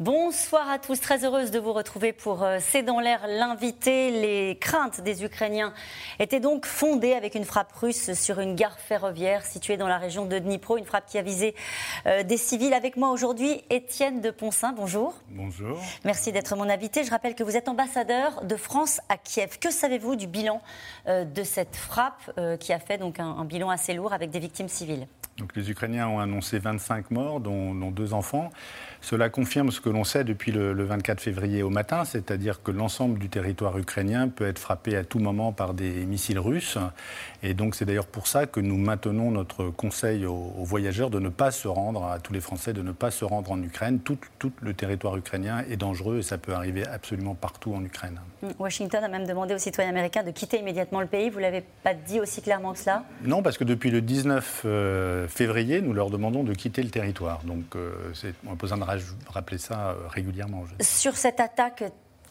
Bonsoir à tous, très heureuse de vous retrouver pour euh, C'est dans l'air l'invité. Les craintes des Ukrainiens étaient donc fondées avec une frappe russe sur une gare ferroviaire située dans la région de Dnipro, une frappe qui a visé euh, des civils. Avec moi aujourd'hui, Étienne de Poncin, bonjour. Bonjour. Merci d'être mon invité. Je rappelle que vous êtes ambassadeur de France à Kiev. Que savez-vous du bilan euh, de cette frappe qui a fait donc un, bilan assez lourd avec des victimes civiles? Donc, les Ukrainiens ont annoncé 25 morts, dont, dont deux enfants. Cela confirme ce que l'on sait depuis le, 24 février au matin, c'est-à-dire que l'ensemble du territoire ukrainien peut être frappé à tout moment par des missiles russes. Et donc c'est d'ailleurs pour ça que nous maintenons notre conseil aux, voyageurs de ne pas se rendre, à tous les Français, de ne pas se rendre en Ukraine. Tout, tout, le territoire ukrainien est dangereux et ça peut arriver absolument partout en Ukraine. Washington a même demandé aux citoyens américains de quitter immédiatement le pays. Vous ne l'avez pas dit aussi clairement que cela? Non, parce que depuis le 19 euh, février, nous leur demandons de quitter le territoire. Donc euh, on a besoin de rappeler ça euh, régulièrement. Sur cette attaque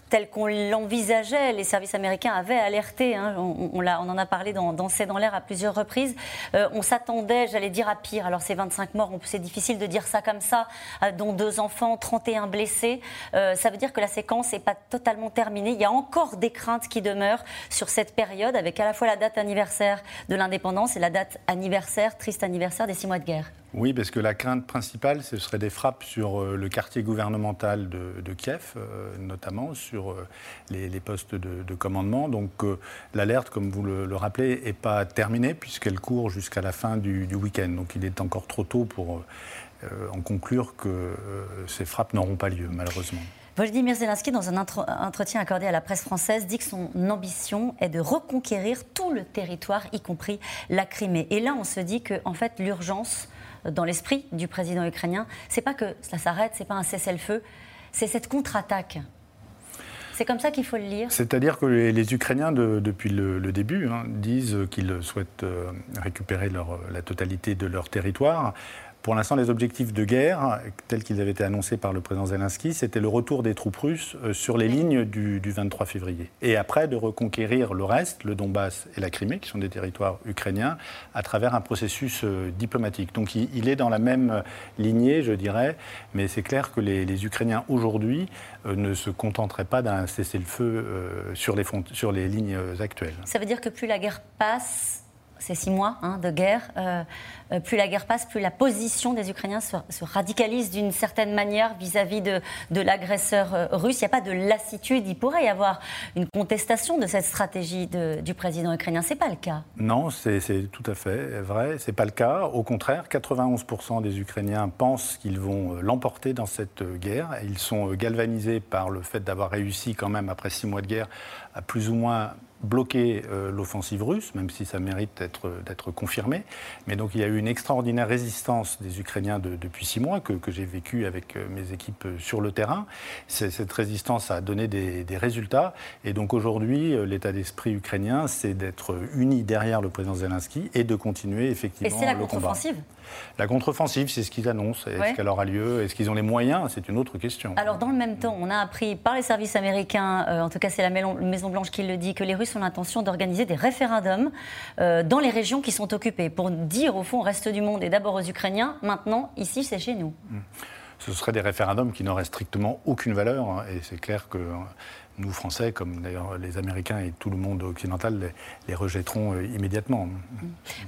telle qu'on l'envisageait. Les services américains avaient alerté, hein, on, en a parlé dans, C'est dans l'air à plusieurs reprises. Euh, on s'attendait, j'allais dire, à pire. Alors ces 25 morts, c'est difficile de dire ça comme ça, dont deux enfants, 31 blessés. ça veut dire que la séquence n'est pas totalement terminée. Il y a encore des craintes qui demeurent sur cette période, avec à la fois la date anniversaire de l'indépendance et la date anniversaire, triste anniversaire des six mois de guerre. Oui, parce que la crainte principale, ce serait des frappes sur euh, le quartier gouvernemental de, Kiev, euh, notamment sur euh, les, postes de, commandement. Donc l'alerte, comme vous le, rappelez, n'est pas terminée puisqu'elle court jusqu'à la fin du, week-end. Donc il est encore trop tôt pour en conclure que ces frappes n'auront pas lieu, malheureusement. Volodymyr Zelensky, dans un entretien accordé à la presse française, dit que son ambition est de reconquérir tout le territoire, y compris la Crimée. Et là, on se dit que, en fait, l'urgence dans l'esprit du président ukrainien, c'est pas que cela s'arrête, c'est pas un cessez-le-feu, c'est cette contre-attaque. C'est comme ça qu'il faut le lire. C'est-à-dire que les, Ukrainiens, depuis le, début, hein, disent qu'ils souhaitent euh, récupérer la totalité de leur territoire. Pour l'instant, les objectifs de guerre, tels qu'ils avaient été annoncés par le président Zelensky, c'était le retour des troupes russes euh, sur les lignes du, 23 février. Et après, de reconquérir le reste, le Donbass et la Crimée, qui sont des territoires ukrainiens, à travers un processus euh, diplomatique. Donc il, est dans la même lignée, je dirais, mais c'est clair que les, Ukrainiens aujourd'hui euh, ne se contenteraient pas d'un cessez-le-feu sur, les sur les lignes actuelles. Ça veut dire que plus la guerre passe, ces six mois hein, de guerre, euh, euh, plus la guerre passe, plus la position des Ukrainiens se, radicalise d'une certaine manière vis-à-vis de, l'agresseur euh, russe. Il n'y a pas de lassitude. Il pourrait y avoir une contestation de cette stratégie du président ukrainien. Ce n'est pas le cas. Non, c'est tout à fait vrai. Ce n'est pas le cas. Au contraire, 91% des Ukrainiens pensent qu'ils vont l'emporter dans cette guerre. Ils sont galvanisés par le fait d'avoir réussi quand même, après six mois de guerre, à plus ou moins bloquer euh, l'offensive russe, même si ça mérite d'être confirmé. Mais donc il y a eu une extraordinaire résistance des Ukrainiens depuis six mois que, j'ai vécu avec euh, mes équipes euh, sur le terrain. Cette résistance a donné des, résultats. Et donc aujourd'hui, l'état d'esprit ukrainien, c'est d'être uni derrière le président Zelensky et de continuer effectivement et c'est la contre-offensive la contre-offensive, c'est ce qu'ils annoncent. Est-ce qu'elle aura lieu? Est-ce qu'ils ont les moyens? C'est une autre question. Alors, dans le même temps, on a appris par les services américains, euh, en tout cas c'est la Maison-Blanche qui le dit, que les Russes ont l'intention d'organiser des référendums euh, dans les régions qui sont occupées pour dire au fond au reste du monde et d'abord aux Ukrainiens, maintenant, ici, c'est chez nous. Hmm. Ce seraient des référendums qui n'auraient strictement aucune valeur. Hein, et c'est clair que nous, Français, comme d'ailleurs les Américains et tout le monde occidental, les, rejetteront euh, immédiatement.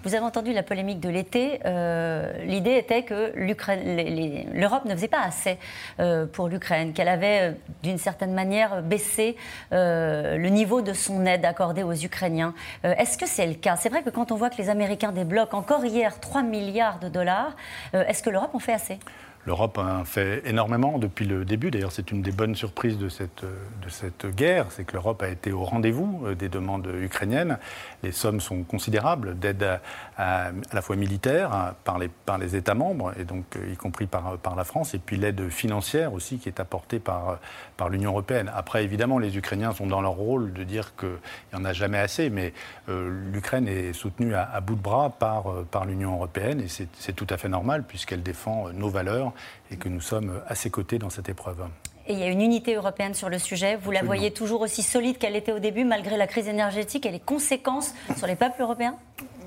Vous avez entendu la polémique de l'été. Euh, l'idée était que l'Europe ne faisait pas assez euh, pour l'Ukraine, qu'elle avait d'une certaine manière baissé le niveau de son aide accordée aux Ukrainiens. est-ce que c'est le cas? C'est vrai que quand on voit que les Américains débloquent encore hier 3 milliards de dollars, est-ce que l'Europe en fait assez? L'Europe a fait énormément depuis le début. D'ailleurs, c'est une des bonnes surprises de cette, de cette guerre, c'est que l'Europe a été au rendez-vous euh, des demandes ukrainiennes. Les sommes sont considérables d'aide à, la fois militaire par les, par les États membres, et donc euh, y compris par, par la France, et puis l'aide financière aussi qui est apportée par, par l'Union européenne. Après, évidemment, les Ukrainiens sont dans leur rôle de dire qu'il n'y en a jamais assez, mais euh, l'Ukraine est soutenue à, à, bout de bras par, par l'Union européenne, et c'est tout à fait normal puisqu'elle défend nos valeurs et que nous sommes à ses côtés dans cette épreuve. et il y a une unité européenne sur le sujet. Vous la voyez toujours aussi solide qu'elle était au début, malgré la crise énergétique et les conséquences sur les peuples européens?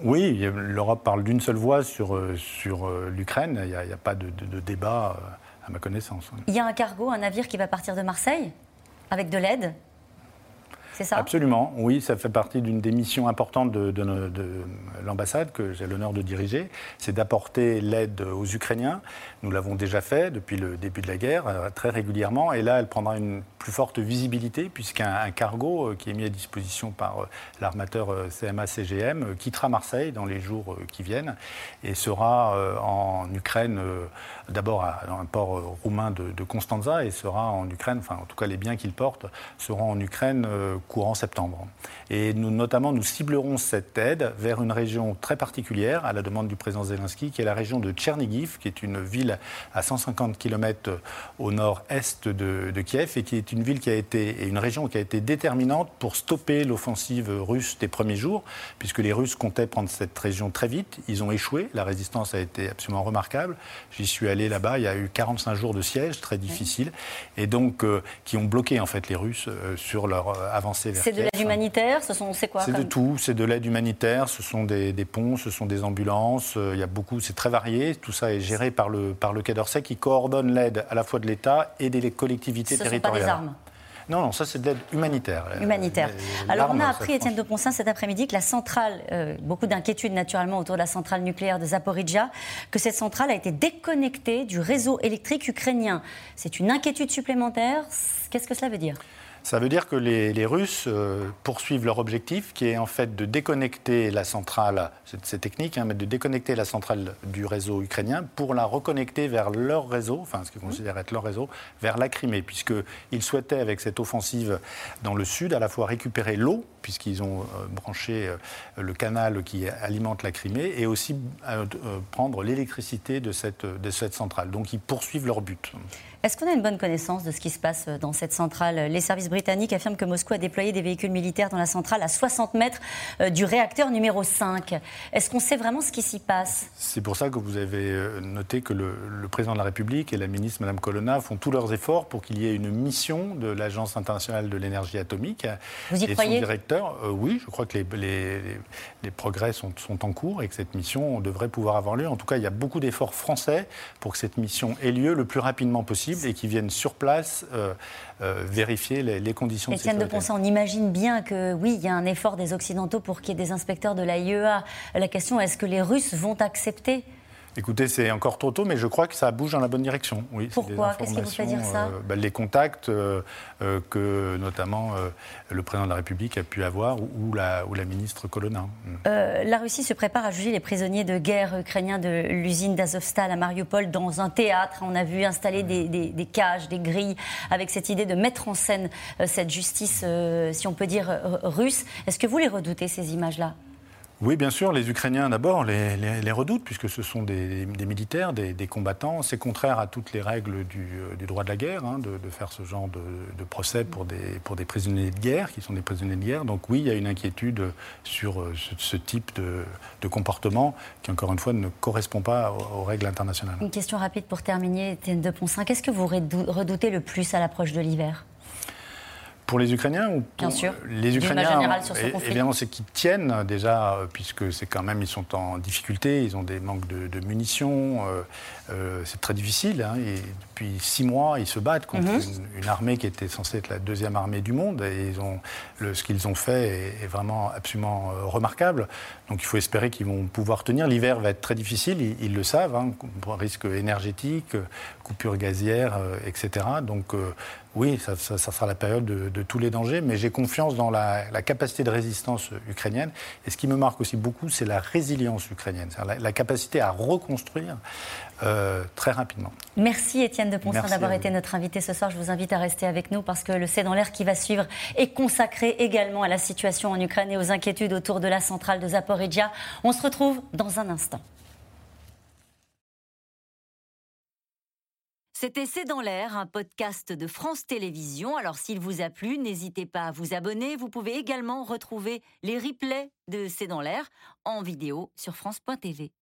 Oui, l'Europe parle d'une seule voix sur, euh, sur euh, l'Ukraine. Il n'y a, pas de, débat, à ma connaissance. Il y a un cargo, un navire qui va partir de Marseille avec de l'aide Absolument, oui, ça fait partie d'une des missions importantes de, l'ambassade que j'ai l'honneur de diriger, c'est d'apporter l'aide aux Ukrainiens. Nous l'avons déjà fait depuis le début de la guerre, euh, très régulièrement, et là, elle prendra une plus forte visibilité, puisqu'un cargo euh, qui est mis à disposition par euh, l'armateur CMA-CGM quittera Marseille dans les jours qui viennent, et sera en Ukraine, d'abord dans un port roumain de, de Constanza, et sera en Ukraine, enfin en tout cas les biens qu'il porte, seront en Ukraine courant septembre. Et nous, notamment, nous ciblerons cette aide vers une région très particulière, à la demande du président Zelensky, qui est la région de Tchernigiv, qui est une ville à 150 km au nord-est de, Kiev, et qui est une ville qui a été, et une région qui a été déterminante pour stopper l'offensive russe des premiers jours, puisque les Russes comptaient prendre cette région très vite. Ils ont échoué, la résistance a été absolument remarquable. J'y suis allé là-bas, il y a eu 45 jours de siège très difficile, et donc euh, qui ont bloqué en fait les Russes euh, sur leur euh, c'est de l'aide humanitaire ce sont, C'est quoi C'est de tout. C'est de l'aide humanitaire, ce sont des, ponts, ce sont des ambulances. Euh, il y a beaucoup, c'est très varié. Tout ça est géré par le, par le Quai d'Orsay qui coordonne l'aide à la fois de l'État et des collectivités territoriales. Ce sont pas des armes non, non, ça c'est de l'aide humanitaire. Humanitaire. Alors on a appris, Étienne de Poncin, cet après-midi, que la centrale, euh, beaucoup d'inquiétudes naturellement autour de la centrale nucléaire de Zaporizhia, que cette centrale a été déconnectée du réseau électrique ukrainien. C'est une inquiétude supplémentaire. Qu'est-ce que cela veut dire? Ça veut dire que les, Russes euh, poursuivent leur objectif, qui est en fait de déconnecter la centrale, c'est technique, hein, mais de déconnecter la centrale du réseau ukrainien pour la reconnecter vers leur réseau, enfin ce qu'ils considèrent être leur réseau, vers la Crimée, puisqu'ils souhaitaient, avec cette offensive dans le sud, à la fois récupérer l'eau, puisqu'ils ont euh, branché euh, le canal qui alimente la Crimée, et aussi prendre l'électricité de cette, de cette centrale. Donc ils poursuivent leur but. Est-ce qu'on a une bonne connaissance de ce qui se passe dans cette centrale? Les services britanniques affirment que Moscou a déployé des véhicules militaires dans la centrale à 60 mètres euh, du réacteur numéro 5. Est-ce qu'on sait vraiment ce qui s'y passe? C'est pour ça que vous avez euh, noté que le, président de la République et la ministre Mme Colonna font tous leurs efforts pour qu'il y ait une mission de l'Agence internationale de l'énergie atomique. Vous y et croyez? son directeur, euh, oui, je crois que les, les, progrès sont, sont, en cours et que cette mission devrait pouvoir avoir lieu. En tout cas, il y a beaucoup d'efforts français pour que cette mission ait lieu le plus rapidement possible et qui viennent sur place euh, euh, vérifier les, conditions de sécurité. de Poncet, on imagine bien que oui, il y a un effort des Occidentaux pour qu'il y ait des inspecteurs de l'AIEA. La question est-ce que les Russes vont accepter Écoutez, c'est encore trop tôt, mais je crois que ça bouge dans la bonne direction. Oui, Pourquoi? Qu'est-ce qui vous fait dire ça? euh, bah, Les contacts euh, euh, que notamment le président de la République a pu avoir ou, la, ou la, ministre Colonna. Mm. la Russie se prépare à juger les prisonniers de guerre ukrainiens de l'usine d'Azovstal à Mariupol dans un théâtre. On a vu installer des, des, cages, des grilles, avec cette idée de mettre en scène cette justice, si on peut dire, russe. Est-ce que vous les redoutez, ces images-là? Oui, bien sûr, les Ukrainiens d'abord les, redoutent, puisque ce sont des, militaires, des, combattants. C'est contraire à toutes les règles du, euh, droit de la guerre, hein, de, faire ce genre de, procès pour des, prisonniers de guerre, qui sont des prisonniers de guerre. Donc oui, il y a une inquiétude sur euh, ce, type de, comportement qui, encore une fois, ne correspond pas aux, règles internationales. Une question rapide pour terminer, Étienne de Poncin. Qu'est-ce que vous redoutez le plus à l'approche de l'hiver? Pour les Ukrainiens ou Bien sûr. Les Ukrainiens, évidemment, c'est qu'ils tiennent déjà, euh, puisque c'est quand même, ils sont en difficulté, ils ont des manques de, munitions, euh, euh, c'est très difficile. Hein, et depuis six mois, ils se battent contre mhm. une, armée qui était censée être la deuxième armée du monde, et ils ont, le, ce qu'ils ont fait est, vraiment absolument remarquable. Donc il faut espérer qu'ils vont pouvoir tenir. L'hiver va être très difficile, ils, le savent, hein, risque énergétique, coupure gazière, etc. Donc oui, ça, sera la période de, tous les dangers, mais j'ai confiance dans la, capacité de résistance ukrainienne. Et ce qui me marque aussi beaucoup, c'est la résilience ukrainienne, la, la, capacité à reconstruire euh, très rapidement. Merci Étienne de Poncin d'avoir été notre invité ce soir. Je vous invite à rester avec nous parce que le C'est dans l'air qui va suivre est consacré également à la situation en Ukraine et aux inquiétudes autour de la centrale de Zaporizhia. On se retrouve dans un instant. C'était C'est dans l'air, un podcast de France Télévisions. Alors s'il vous a plu, n'hésitez pas à vous abonner. Vous pouvez également retrouver les replays de C'est dans l'air en vidéo sur France.tv.